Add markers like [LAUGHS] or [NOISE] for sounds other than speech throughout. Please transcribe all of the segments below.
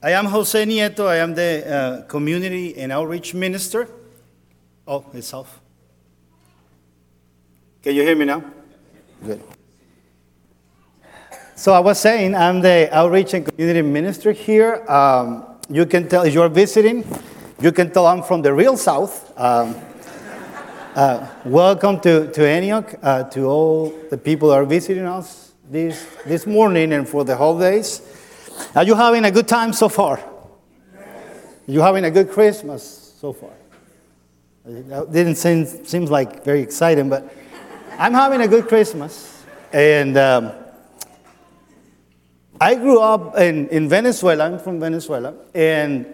I am Jose Nieto. I am the uh, community and outreach minister. Oh, it's off. Can you hear me now? Good. So I was saying I'm the outreach and community minister here. Um, you can tell if you're visiting, you can tell I'm from the real South. Um, uh, welcome to, to Antioch, uh, to all the people that are visiting us this, this morning and for the holidays. Are you having a good time so far? You having a good Christmas so far? It didn't seem seems like very exciting, but I'm having a good Christmas. And um, I grew up in, in Venezuela. I'm from Venezuela, and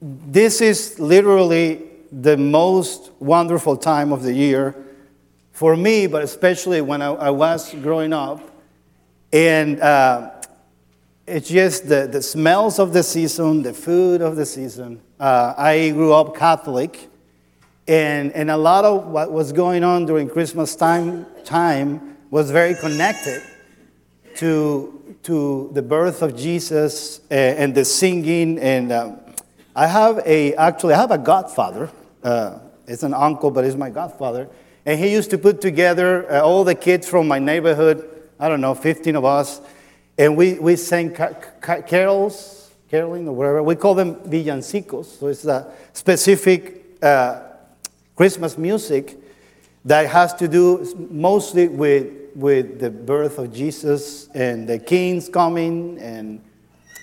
this is literally the most wonderful time of the year for me, but especially when I, I was growing up. And uh, it's just the, the smells of the season, the food of the season. Uh, I grew up Catholic, and, and a lot of what was going on during Christmas time, time was very connected to, to the birth of Jesus and, and the singing. And um, I have a, actually, I have a godfather. Uh, it's an uncle, but he's my godfather. And he used to put together uh, all the kids from my neighborhood, I don't know, 15 of us and we, we sang ca- ca- carols, caroling or whatever. We call them villancicos. So it's a specific uh, Christmas music that has to do mostly with, with the birth of Jesus and the kings coming and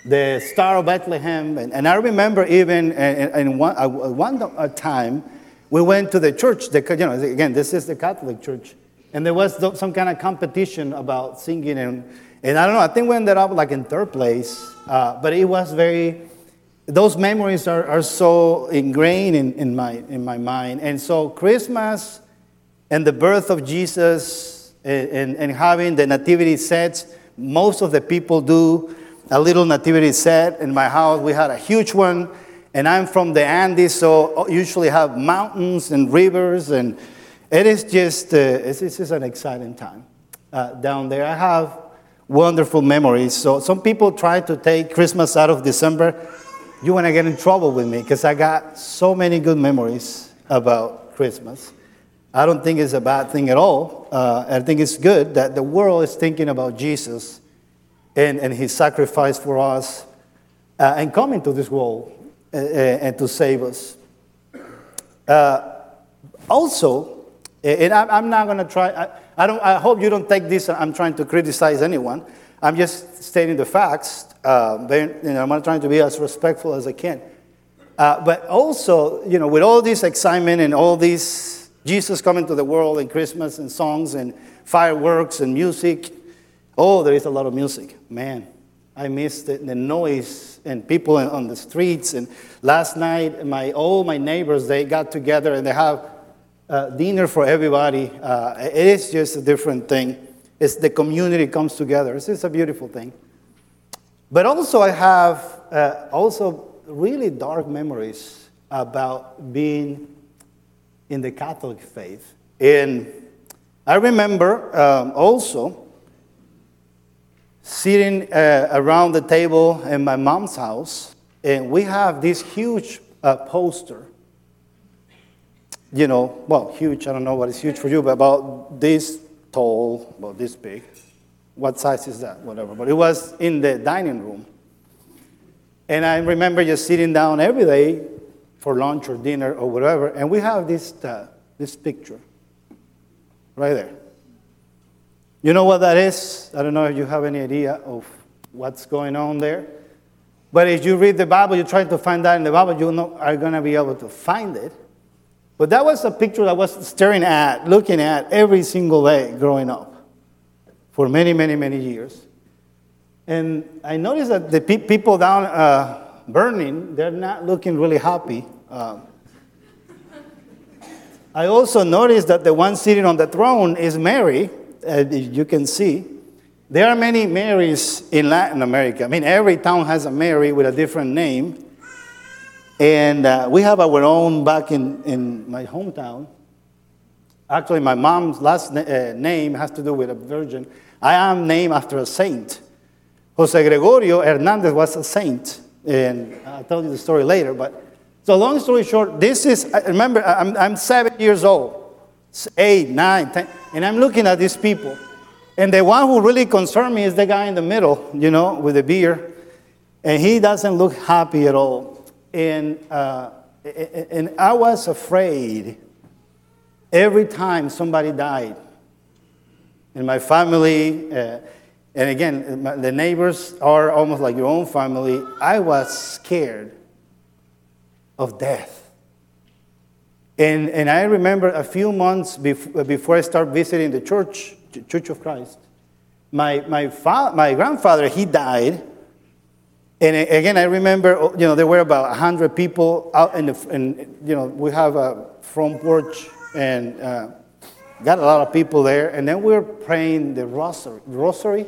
the Star of Bethlehem. And, and I remember even in, one, uh, one time, we went to the church. The, you know, again, this is the Catholic church. And there was some kind of competition about singing and and I don't know, I think we ended up like in third place, uh, but it was very, those memories are, are so ingrained in, in, my, in my mind. And so Christmas and the birth of Jesus and, and, and having the nativity sets, most of the people do a little nativity set. In my house, we had a huge one. And I'm from the Andes, so usually have mountains and rivers, and it is just, uh, it's, it's just an exciting time uh, down there. I have wonderful memories. So some people try to take Christmas out of December. You want to get in trouble with me because I got so many good memories about Christmas. I don't think it's a bad thing at all. Uh, I think it's good that the world is thinking about Jesus and, and his sacrifice for us uh, and coming to this world uh, uh and to save us. Uh, also, and I'm not going to try. I, don't, I hope you don't take this, I'm trying to criticize anyone. I'm just stating the facts. Uh, you know, I'm trying to be as respectful as I can. Uh, but also, you know, with all this excitement and all this Jesus coming to the world and Christmas and songs and fireworks and music, oh, there is a lot of music. Man, I miss the, the noise and people on the streets. And last night, my all my neighbors they got together and they have uh, dinner for everybody. Uh, it is just a different thing. It's the community comes together. It's just a beautiful thing. But also, I have uh, also really dark memories about being in the Catholic faith. And I remember um, also sitting uh, around the table in my mom's house, and we have this huge uh, poster you know, well, huge, I don't know what is huge for you, but about this tall, about this big. What size is that? Whatever. But it was in the dining room. And I remember just sitting down every day for lunch or dinner or whatever, and we have this, uh, this picture right there. You know what that is? I don't know if you have any idea of what's going on there. But if you read the Bible, you're trying to find that in the Bible, you are going to be able to find it. But that was a picture I was staring at, looking at every single day growing up for many, many, many years. And I noticed that the pe- people down uh, Burning, they're not looking really happy. Uh, I also noticed that the one sitting on the throne is Mary, as you can see. There are many Marys in Latin America. I mean, every town has a Mary with a different name. And uh, we have our own back in, in my hometown. Actually, my mom's last na- uh, name has to do with a virgin. I am named after a saint. Jose Gregorio Hernandez was a saint And I'll tell you the story later. But so, long story short, this is, remember, I'm, I'm seven years old, eight, nine, ten, and I'm looking at these people. And the one who really concerned me is the guy in the middle, you know, with the beard. And he doesn't look happy at all. And, uh, and I was afraid every time somebody died in my family. Uh, and again, my, the neighbors are almost like your own family. I was scared of death. And, and I remember a few months bef- before I started visiting the church, Church of Christ, my, my, fa- my grandfather, he died. And again, I remember, oh, you know, there were about 100 people out in the, and, you know, we have a front porch and uh, got a lot of people there. And then we were praying the rosary. rosary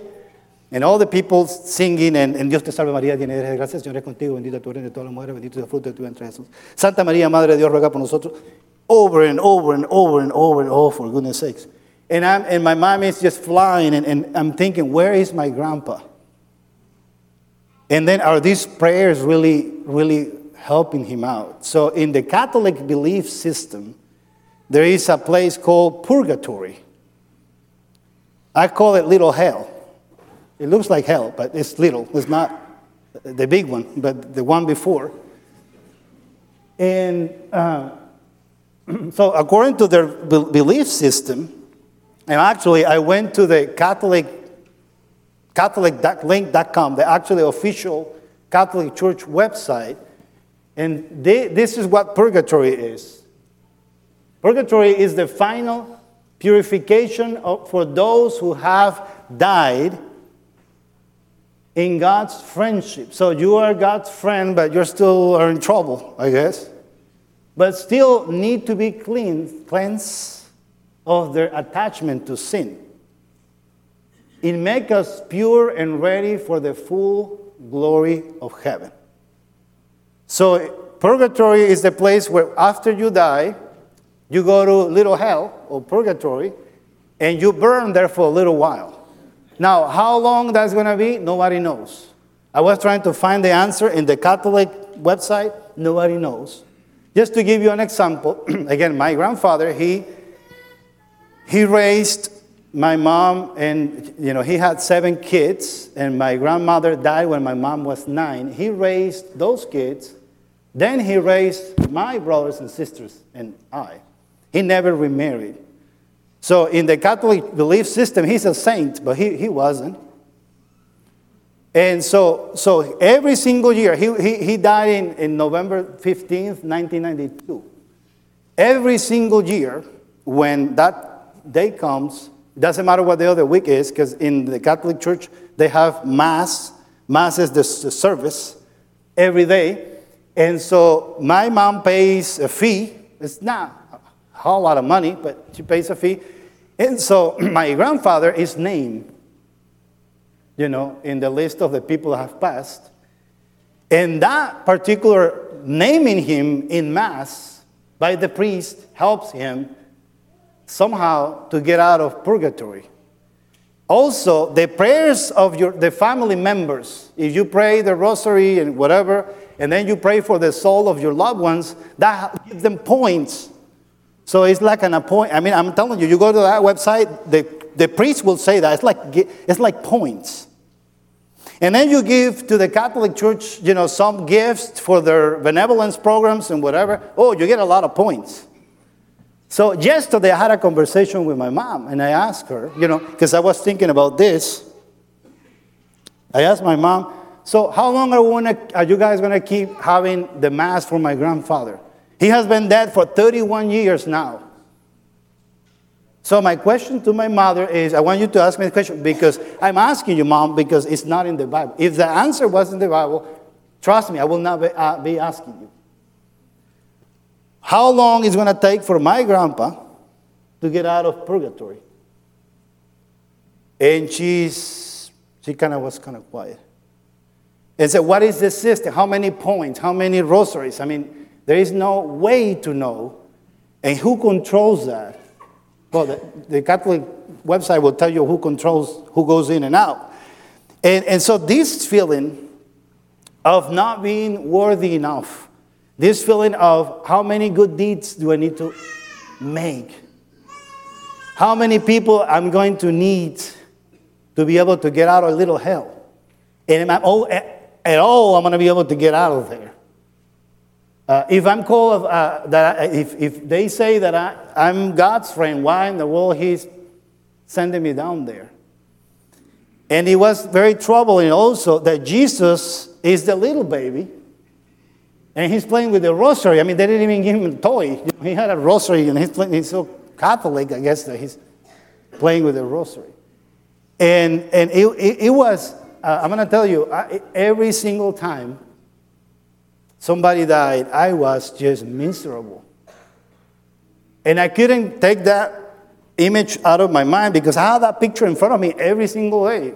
and all the people singing, and, and Dios te salve María, llena eres de gracia, Señor es contigo, bendita tú eres de todas las mujeres, bendito es el fruto de tu vientre Jesús. Santa María, Madre de Dios, ruega por nosotros. Over and over and over and over and over, for goodness sakes. And, I'm, and my mind is just flying, and, and I'm thinking, where is my grandpa? And then are these prayers really, really helping him out? So in the Catholic belief system, there is a place called purgatory. I call it little hell. It looks like hell, but it's little. It's not the big one, but the one before. And uh, [CLEARS THROAT] so, according to their belief system, and actually, I went to the Catholic CatholicLink.com, the actually official Catholic Church website, and they, this is what purgatory is. Purgatory is the final purification of, for those who have died in God's friendship. So you are God's friend, but you're still are in trouble, I guess. But still need to be cleansed, cleansed of their attachment to sin. It makes us pure and ready for the full glory of heaven. So purgatory is the place where after you die, you go to little hell or purgatory, and you burn there for a little while. Now, how long that's going to be, nobody knows. I was trying to find the answer in the Catholic website, nobody knows. Just to give you an example, [CLEARS THROAT] again, my grandfather, he, he raised my mom, and you know, he had seven kids, and my grandmother died when my mom was nine. He raised those kids, then he raised my brothers and sisters and I. He never remarried. So, in the Catholic belief system, he's a saint, but he, he wasn't. And so, so every single year, he, he, he died in, in November 15th, 1992. Every single year, when that day comes, doesn't matter what the other week is, because in the Catholic Church, they have Mass. Mass is the, service every day. And so my mom pays a fee. It's not a whole lot of money, but she pays a fee. And so [CLEARS THROAT] my grandfather is named, you know, in the list of the people that have passed. And that particular naming him in Mass by the priest helps him somehow to get out of purgatory. Also, the prayers of your, the family members, if you pray the rosary and whatever, and then you pray for the soul of your loved ones, that gives them points so it's like an appointment. I mean, I'm telling you, you go to that website, the, the priest will say that. It's like, it's like points. And then you give to the Catholic Church, you know, some gifts for their benevolence programs and whatever. Oh, you get a lot of points. So yesterday I had a conversation with my mom and I asked her, you know, because I was thinking about this. I asked my mom, so how long are, gonna, are you guys going to keep having the mass for my grandfather? He has been dead for 31 years now. So, my question to my mother is I want you to ask me the question because I'm asking you, mom, because it's not in the Bible. If the answer was in the Bible, trust me, I will not be, uh, be asking you. How long is it going to take for my grandpa to get out of purgatory? And she's, she kind of was kind of quiet. And said, What is the system? How many points? How many rosaries? I mean, there is no way to know. And who controls that? Well, the, the Catholic website will tell you who controls who goes in and out. And, and so this feeling of not being worthy enough. This feeling of how many good deeds do I need to make? How many people I'm going to need to be able to get out of a little hell? And am all, at all I'm going to be able to get out of there? Uh, if I'm called, uh, that I, if, if they say that I, I'm God's friend, why in the world He's sending me down there? And it was very troubling also that Jesus is the little baby and he's playing with the rosary. I mean, they didn't even give him a toy. You know, he had a rosary and he's, playing, he's so Catholic, I guess, that he's playing with a rosary. And, and it, it, it was, uh, I'm going to tell you, I, every single time somebody died, I was just miserable. And I couldn't take that image out of my mind because I had that picture in front of me every single day.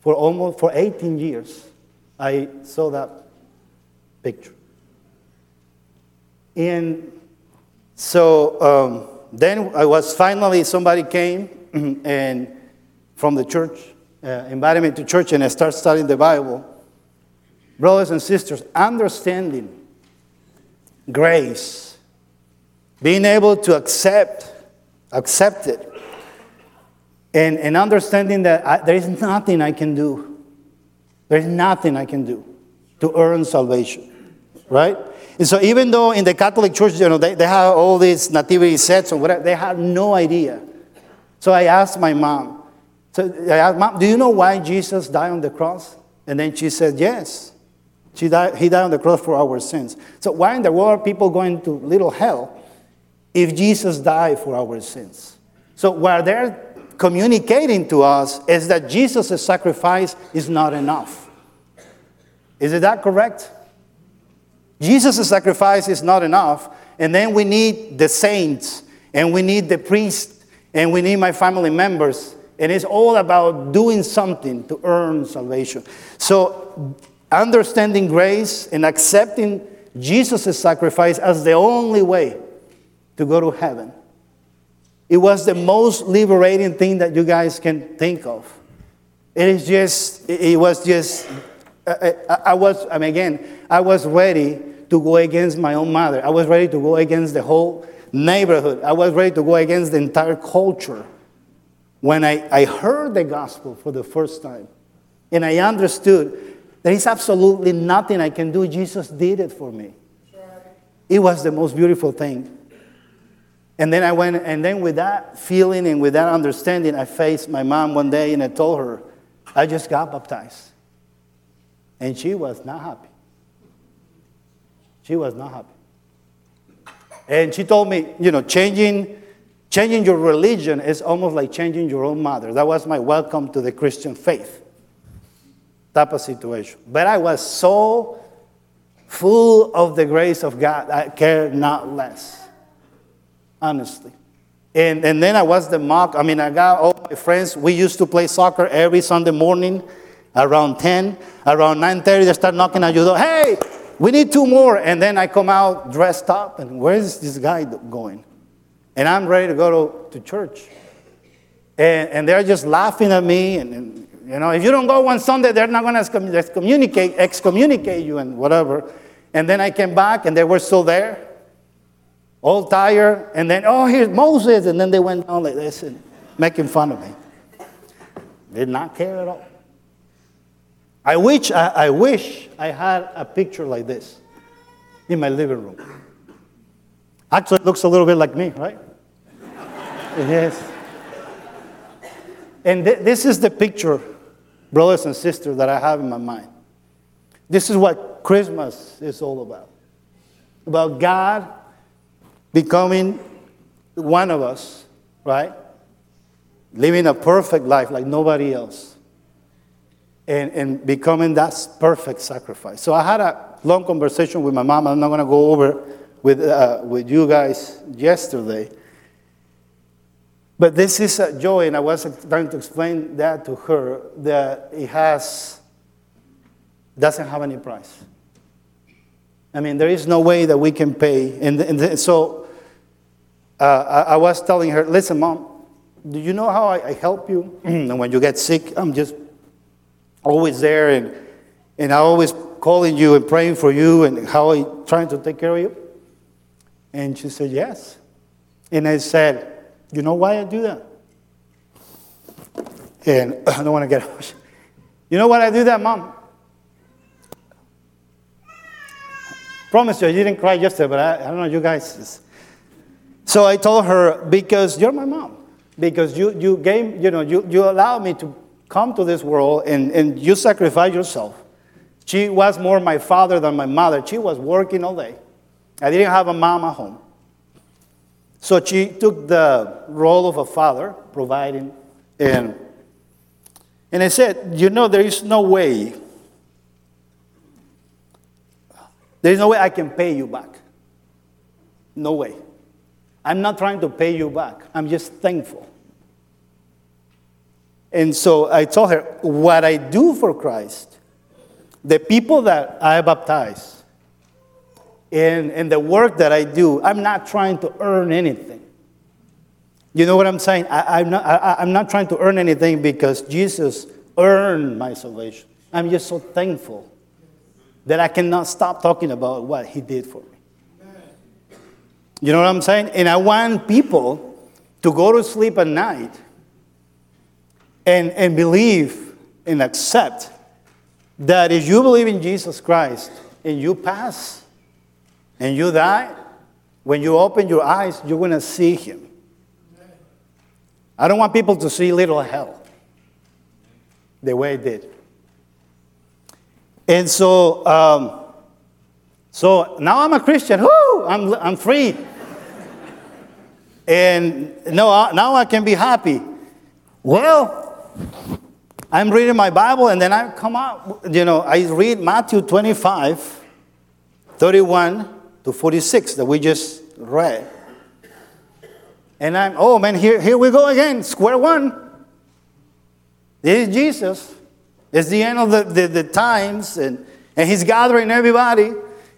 For almost for 18 years, I saw that picture. And so um, then I was finally, somebody came [CLEARS THROAT] and from the church, uh, invited me to church, and I started studying the Bible. Brothers and sisters, understanding grace, being able to accept, accept it, and, and understanding that I, there is nothing I can do. There is nothing I can do to earn salvation, right? And so even though in the Catholic Church, you know, they, they have all these nativity sets or whatever, they have no idea. So I asked my mom, so I asked, Mom, do you know why Jesus died on the cross? And then she said, Yes. She died, he died on the cross for our sins. So why in the world are people going to little hell if Jesus died for our sins? So what they're communicating to us is that Jesus' sacrifice is not enough. Is it that correct? Jesus' sacrifice is not enough, and then we need the saints, and we need the priest, and we need my family members, and it's all about doing something to earn salvation. So, understanding grace and accepting Jesus' sacrifice as the only way to go to heaven. It was the most liberating thing that you guys can think of. It is just, it was just I, I, was, I mean, again, I was ready to go against my own mother. I was ready to go against the whole neighborhood. I was ready to go against the entire culture when I, I heard the gospel for the first time. And I understood there is absolutely nothing I can do. Jesus did it for me. It was the most beautiful thing. And then I went, and then with that feeling and with that understanding, I faced my mom one day and I told her, I just got baptized. And she was not happy. She was not happy. And she told me, you know, changing, changing your religion is almost like changing your own mother. That was my welcome to the Christian faith type of situation. But I was so full of the grace of God, I cared not less, honestly. And, and then I was the mock. I mean, I got all my friends. We used to play soccer every Sunday morning around 10, around 9.30, they start knocking at your door. Hey, we need two more. And then I come out dressed up, and where is this guy going? And I'm ready to go to, to church. And, and they're just laughing at me. And, and, you know, if you don't go one Sunday, they're not going to excommunicate, excommunicate you and whatever. And then I came back, and they were still there, all tired. And then, oh, here's Moses. And then they went down like this and making fun of me. They did not care at all. I wish I, I wish I had a picture like this in my living room. Actually, it looks a little bit like me, right? yes. And th- this is the picture, brothers and sisters, that I have in my mind. This is what Christmas is all about about God becoming one of us, right? Living a perfect life like nobody else and, and becoming that perfect sacrifice. So I had a long conversation with my mom. I'm not going to go over with, uh, with you guys yesterday. But this is a joy, and I was trying to explain that to her that it has doesn't have any price. I mean, there is no way that we can pay. And, and so uh, I, I, was telling her, listen, mom, do you know how I, I help you? and [CLEARS THROAT] when you get sick, I'm just always there. And, and I always calling you and praying for you and how I trying to take care of you? And she said, Yes. And I said, You know why I do that? And [CLEARS THROAT] I don't want to get [LAUGHS] You know why I do that, Mom? Promise you, I didn't cry yesterday, but I, I don't know, you guys. So I told her, because you're my mom. Because you, you gave, you know, you, you allowed me to come to this world and, and you sacrifice yourself. She was more my father than my mother. She was working all day. I didn't have a mom at home. So she took the role of a father, providing. And, and I said, You know, there is no way, there is no way I can pay you back. No way. I'm not trying to pay you back, I'm just thankful. And so I told her, What I do for Christ, the people that I baptize, and, in the work that I do, I'm not trying to earn anything. You know what I'm saying? I, am not, I, I'm not trying to earn anything because Jesus earned my salvation. I'm just so thankful that I cannot stop talking about what he did for me. You know what I'm saying? And I want people to go to sleep at night and, and believe and accept that if you believe in Jesus Christ and you pass and you die, when you open your eyes, you're going to see him. I don't want people to see little hell the way it did. And so, um, so now I'm a Christian. Whoo, I'm, I'm free. and no, now I can be happy. Well, I'm reading my Bible and then I come out, you know, I read Matthew 25, 31 to 46 that we just read. And I'm, oh man, here, here we go again, square one. This is Jesus. It's the end of the, the, the times, and, and he's gathering everybody.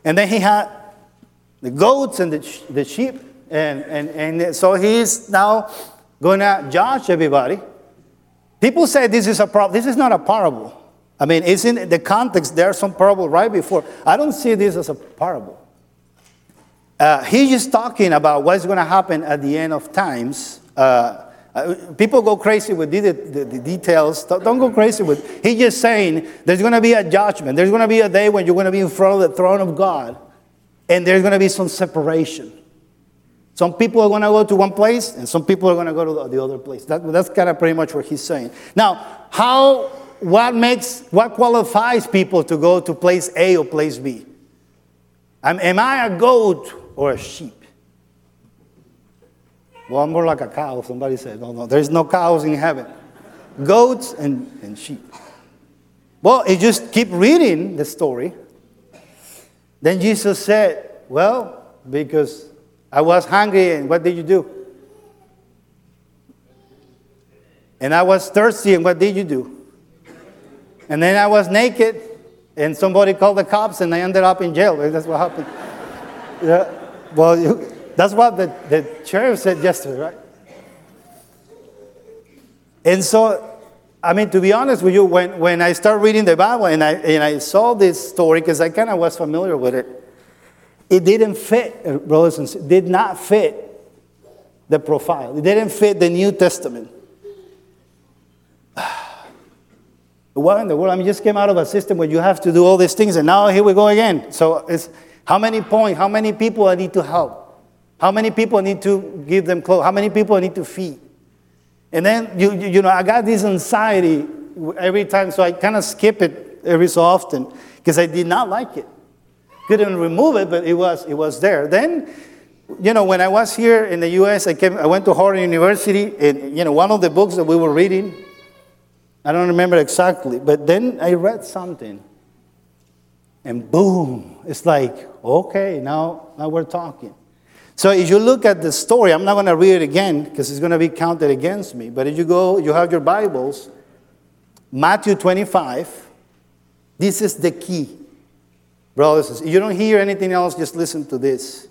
And then he had the goats and the, the sheep. And, and, and so he's now going to judge everybody. People say this is a problem. This is not a parable. I mean, it's in the context. There's some parable right before. I don't see this as a parable. Uh, he's just talking about what's going to happen at the end of times. Uh, uh, people go crazy with the, the, the, details. Don't go crazy with. He's just saying there's going to be a judgment. There's going to be a day when you're going to be in front of the throne of God, and there's going to be some separation. Some people are going to go to one place, and some people are going to go to the other place. That, that's kind of pretty much what he's saying. Now, how? What makes? What qualifies people to go to place A or place B? Am, am I a goat or a sheep? Well, I'm more like a cow. Somebody said, no, no, there's no cows in heaven. Goats and, and sheep. Well, you just keep reading the story. Then Jesus said, Well, because I was hungry, and what did you do? And I was thirsty, and what did you do? And then I was naked, and somebody called the cops, and I ended up in jail. That's what happened. [LAUGHS] yeah. Well, that's what the, the sheriff said yesterday, right? And so, I mean, to be honest with you, when, when I started reading the Bible and I, and I saw this story, because I kind of was familiar with it, it didn't fit, uh, brothers and sisters, did not fit the profile. It didn't fit the New Testament. [SIGHS] What in the world? I mean, just came out of a system where you have to do all these things, and now here we go again. So it's how many points? How many people I need to help? How many people I need to give them clothes? How many people I need to feed? And then, you, you, you know, I got this anxiety every time, so I kind of skip it every so often because I did not like it. Couldn't remove it, but it was, it was there. Then, you know, when I was here in the U.S., I, came, I went to Harvard University, and, you know, one of the books that we were reading, I don't remember exactly, but then I read something and boom, it's like, okay, now, now we're talking. So if you look at the story, I'm not going to read it again because it's going to be counted against me. But if you go, you have your Bibles, Matthew 25, this is the key. Brothers, you don't hear anything else, just listen to this.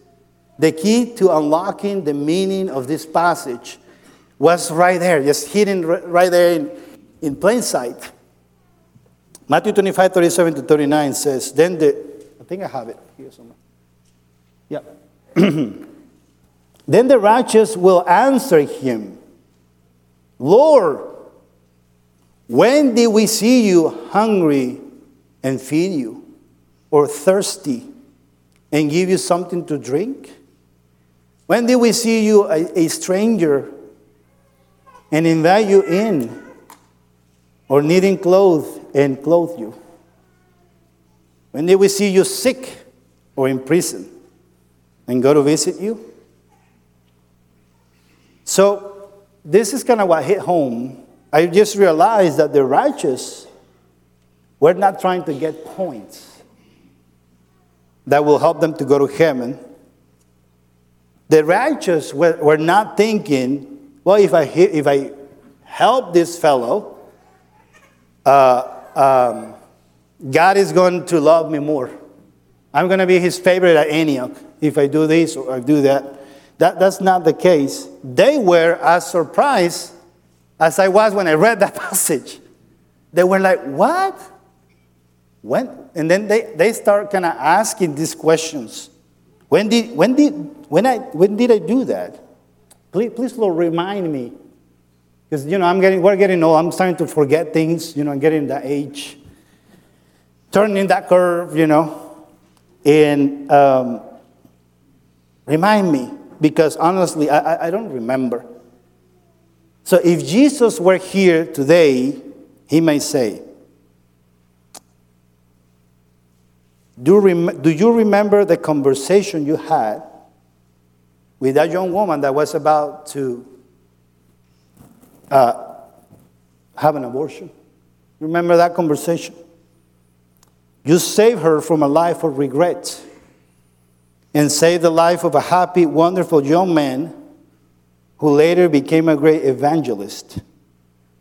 The key to unlocking the meaning of this passage was right there, just hidden right there in, in plain sight. Matthew 25, 37 to 39 says, Then the, I think I have it here somewhere. Yeah. [CLEARS THROAT] then the righteous will answer him, Lord, when did we see you hungry and feed you, or thirsty and give you something to drink? When did we see you a, a stranger and invite you in, or needing clothes and clothe you? When did we see you sick or in prison and go to visit you? So, this is kind of what hit home. I just realized that the righteous were not trying to get points that will help them to go to heaven. The righteous were, were not thinking, well, if I, if I help this fellow, uh, um, God is going to love me more. I'm going to be his favorite at Antioch if I do this or I do that. that. That's not the case. They were as surprised as I was when I read that [LAUGHS] passage. They were like, What? When? And then they, they start kind of asking these questions. When did, when, did, when, I, when did I do that? Please, please, Lord, remind me. Because, you know, I'm getting, we're getting old. I'm starting to forget things. You know, I'm getting that age. Turning that curve, you know. And um, remind me. Because honestly, I, I don't remember. So if Jesus were here today, he may say, Do, rem- do you remember the conversation you had with that young woman that was about to uh, have an abortion? Remember that conversation? You saved her from a life of regret and saved the life of a happy, wonderful young man who later became a great evangelist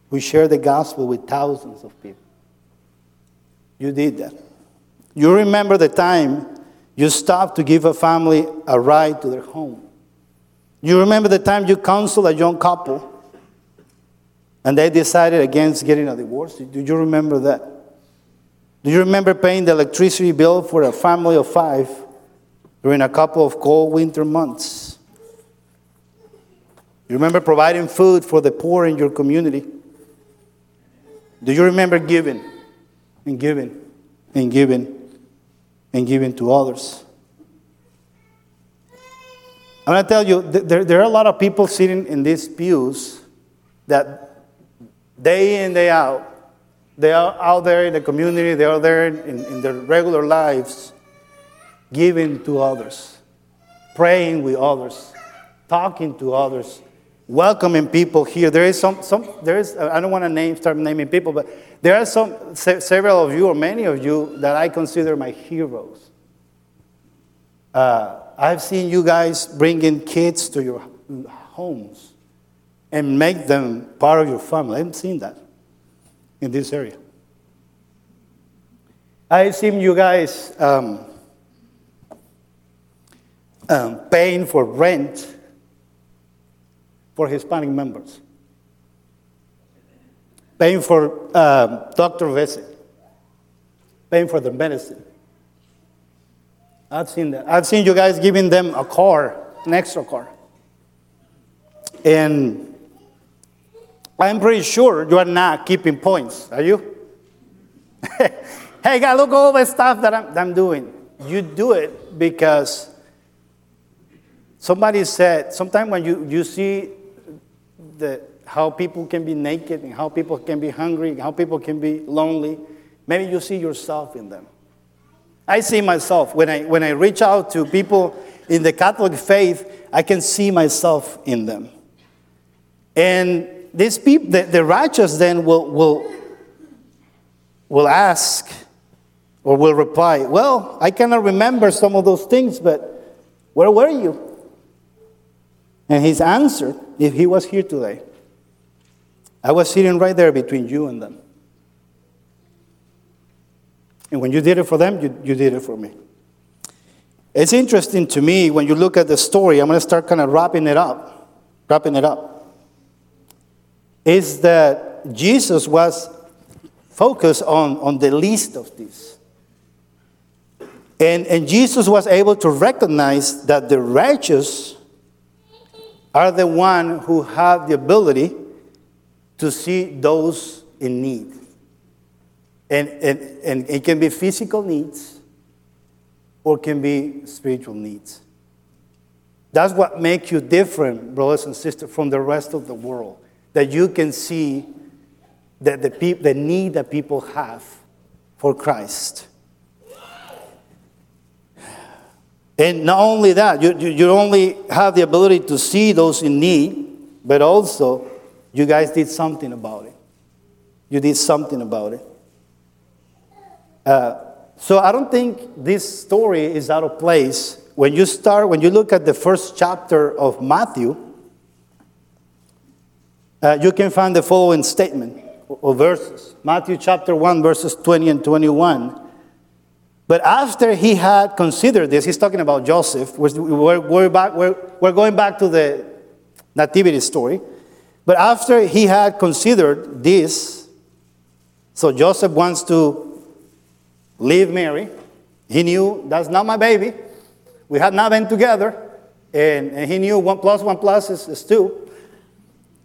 who shared the gospel with thousands of people. You did that. You remember the time you stopped to give a family a ride to their home. You remember the time you counseled a young couple and they decided against getting a divorce. Do you remember that? Do you remember paying the electricity bill for a family of five during a couple of cold winter months? You remember providing food for the poor in your community? Do you remember giving and giving and giving and giving to others. I'm going to tell you, there, there are a lot of people sitting in these pews that day in, day out, they are out there in the community, they are there in, in their regular lives, giving to others, praying with others, talking to others, welcoming people here. There is some, some there is, I don't want to name, start naming people, but there are some, se- several of you or many of you that I consider my heroes. Uh, I've seen you guys bringing kids to your homes and make them part of your family. I haven't seen that in this area. I've seen you guys um, um, paying for rent for Hispanic members, paying for um, doctor visit, paying for their medicine. I've seen that. I've seen you guys giving them a car, an extra car. And I'm pretty sure you are not keeping points, are you? [LAUGHS] hey, God, look all the stuff that I'm, that I'm doing. You do it because somebody said, sometimes when you, you see the, how people can be naked and how people can be hungry, and how people can be lonely. Maybe you see yourself in them. I see myself when I, when I reach out to people in the Catholic faith, I can see myself in them. And these people, the, the righteous then will, will, will ask or will reply, Well, I cannot remember some of those things, but where were you? And his answer, if he was here today, I was sitting right there between you and them. And when you did it for them, you, you did it for me. It's interesting to me when you look at the story, I'm going to start kind of wrapping it up, wrapping it up. Is that Jesus was focused on, on the least of these. And, and Jesus was able to recognize that the righteous are the one who have the ability to see those in need. And, and, and it can be physical needs or can be spiritual needs. That's what makes you different, brothers and sisters, from the rest of the world. That you can see that the, pe- the need that people have for Christ. And not only that, you, you, you only have the ability to see those in need, but also you guys did something about it. You did something about it. Uh, so I don't think this story is out of place. When you start, when you look at the first chapter of Matthew, uh, you can find the following statement or verses Matthew chapter 1, verses 20 and 21. But after he had considered this, he's talking about Joseph. We're, we're, back, we're, we're going back to the nativity story. But after he had considered this, so Joseph wants to leave Mary. He knew that's not my baby. We had not been together. And, and he knew one plus one plus is, is two.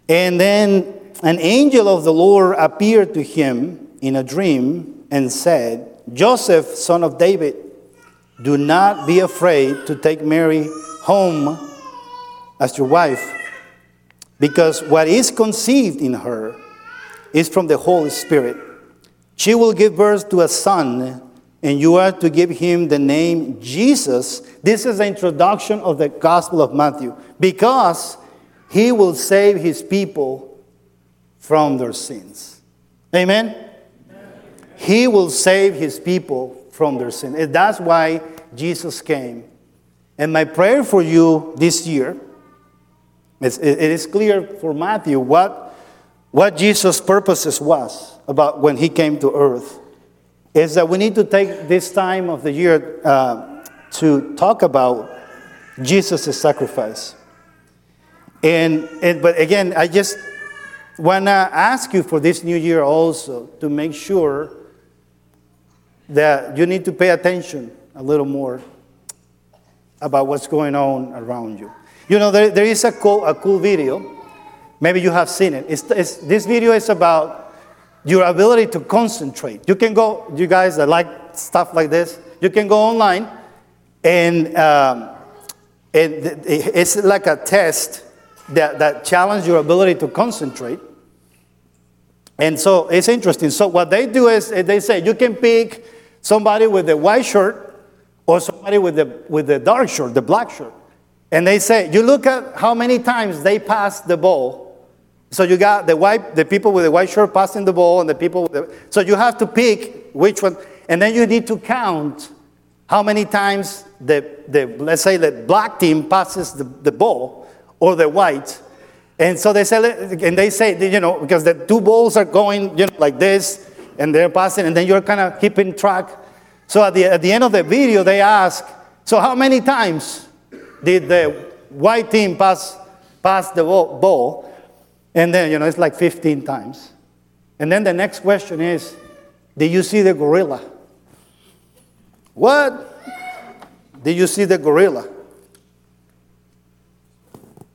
And then an angel of the Lord appeared to him in a dream and said, Joseph, son of David, do not be afraid to take Mary home as your wife, because what is conceived in her is from the Holy Spirit. She will give birth to a son, and you are to give him the name Jesus. This is the introduction of the Gospel of Matthew, because he will save his people from their sins. Amen? He will save his people from their sin. And that's why Jesus came. And my prayer for you this year, it is clear for Matthew what, what Jesus' purposes was about when he came to earth, is that we need to take this time of the year uh, to talk about Jesus' sacrifice. And, and, but again, I just want to ask you for this new year also to make sure that you need to pay attention a little more about what's going on around you. You know, there, there is a cool, a cool video. Maybe you have seen it. It's, it's, this video is about your ability to concentrate. You can go, you guys that like stuff like this, you can go online and, um, and it's like a test that, that challenges your ability to concentrate. And so it's interesting. So what they do is they say you can pick somebody with the white shirt or somebody with the, with the dark shirt, the black shirt. And they say, you look at how many times they pass the ball. So you got the white, the people with the white shirt passing the ball and the people with the, so you have to pick which one. And then you need to count how many times the, the let's say the black team passes the, the ball or the white. And so they say, and they say, you know, because the two balls are going, you know, like this, and they're passing, and then you're kind of keeping track. So at the, at the end of the video, they ask, so how many times did the white team pass, pass the ball? And then, you know, it's like 15 times. And then the next question is, did you see the gorilla? What? Did you see the gorilla?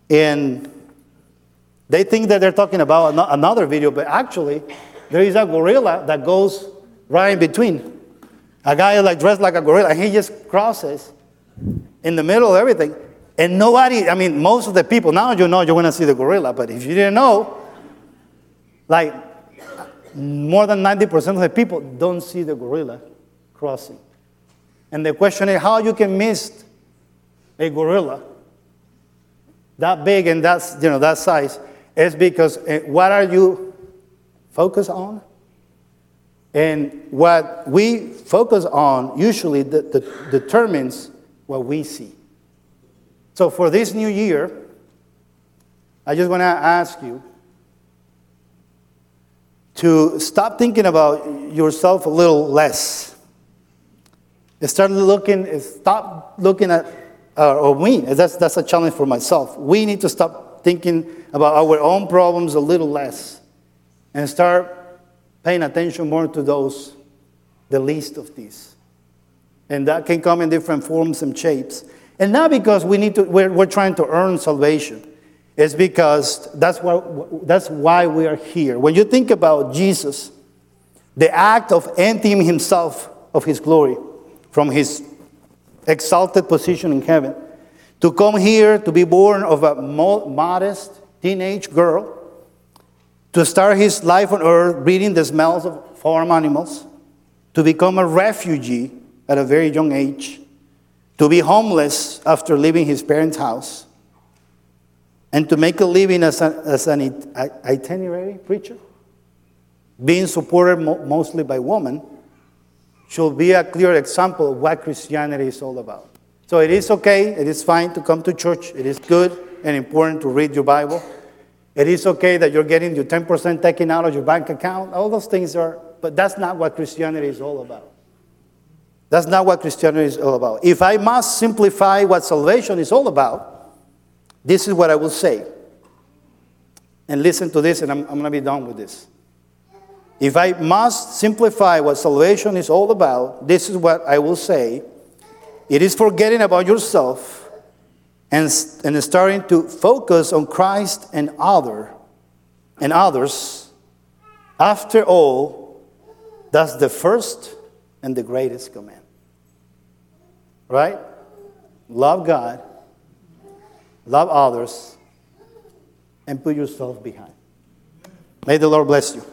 And they think that they're talking about another video, but actually, there is a gorilla that goes right in between. A guy like dressed like a gorilla, and he just crosses in the middle of everything. And nobody, I mean, most of the people, now you know you're going to see the gorilla, but if you didn't know, like more than 90% of the people don't see the gorilla crossing. And the question is how you can miss a gorilla that big and that's, you know, that size is because eh, what are you focus on. And what we focus on usually de- de- determines what we see. So for this new year, I just want to ask you to stop thinking about yourself a little less. Start looking, stop looking at, uh, or we, that's, that's a challenge for myself. We need to stop thinking about our own problems a little less and start paying attention more to those, the least of these. And that can come in different forms and shapes. And not because we need to, we're, we're trying to earn salvation. It's because that's why, that's why we are here. When you think about Jesus, the act of emptying himself of his glory from his exalted position in heaven to come here to be born of a modest teenage girl to start his life on earth breathing the smells of farm animals to become a refugee at a very young age to be homeless after leaving his parents' house and to make a living as, a, as an itinerary preacher being supported mo- mostly by women, should be a clear example of what Christianity is all about. So it is okay, it is fine to come to church, it is good and important to read your Bible. It is okay that you're getting your 10% taken out of your bank account. All those things are, but that's not what Christianity is all about. That's not what Christianity is all about. If I must simplify what salvation is all about, this is what I will say. And listen to this, and I'm, I'm going to be done with this. If I must simplify what salvation is all about, this is what I will say. It is forgetting about yourself and, and starting to focus on Christ and other and others. After all, that's the first and the greatest command. Right? Love God, love others, and put yourself behind. May the Lord bless you.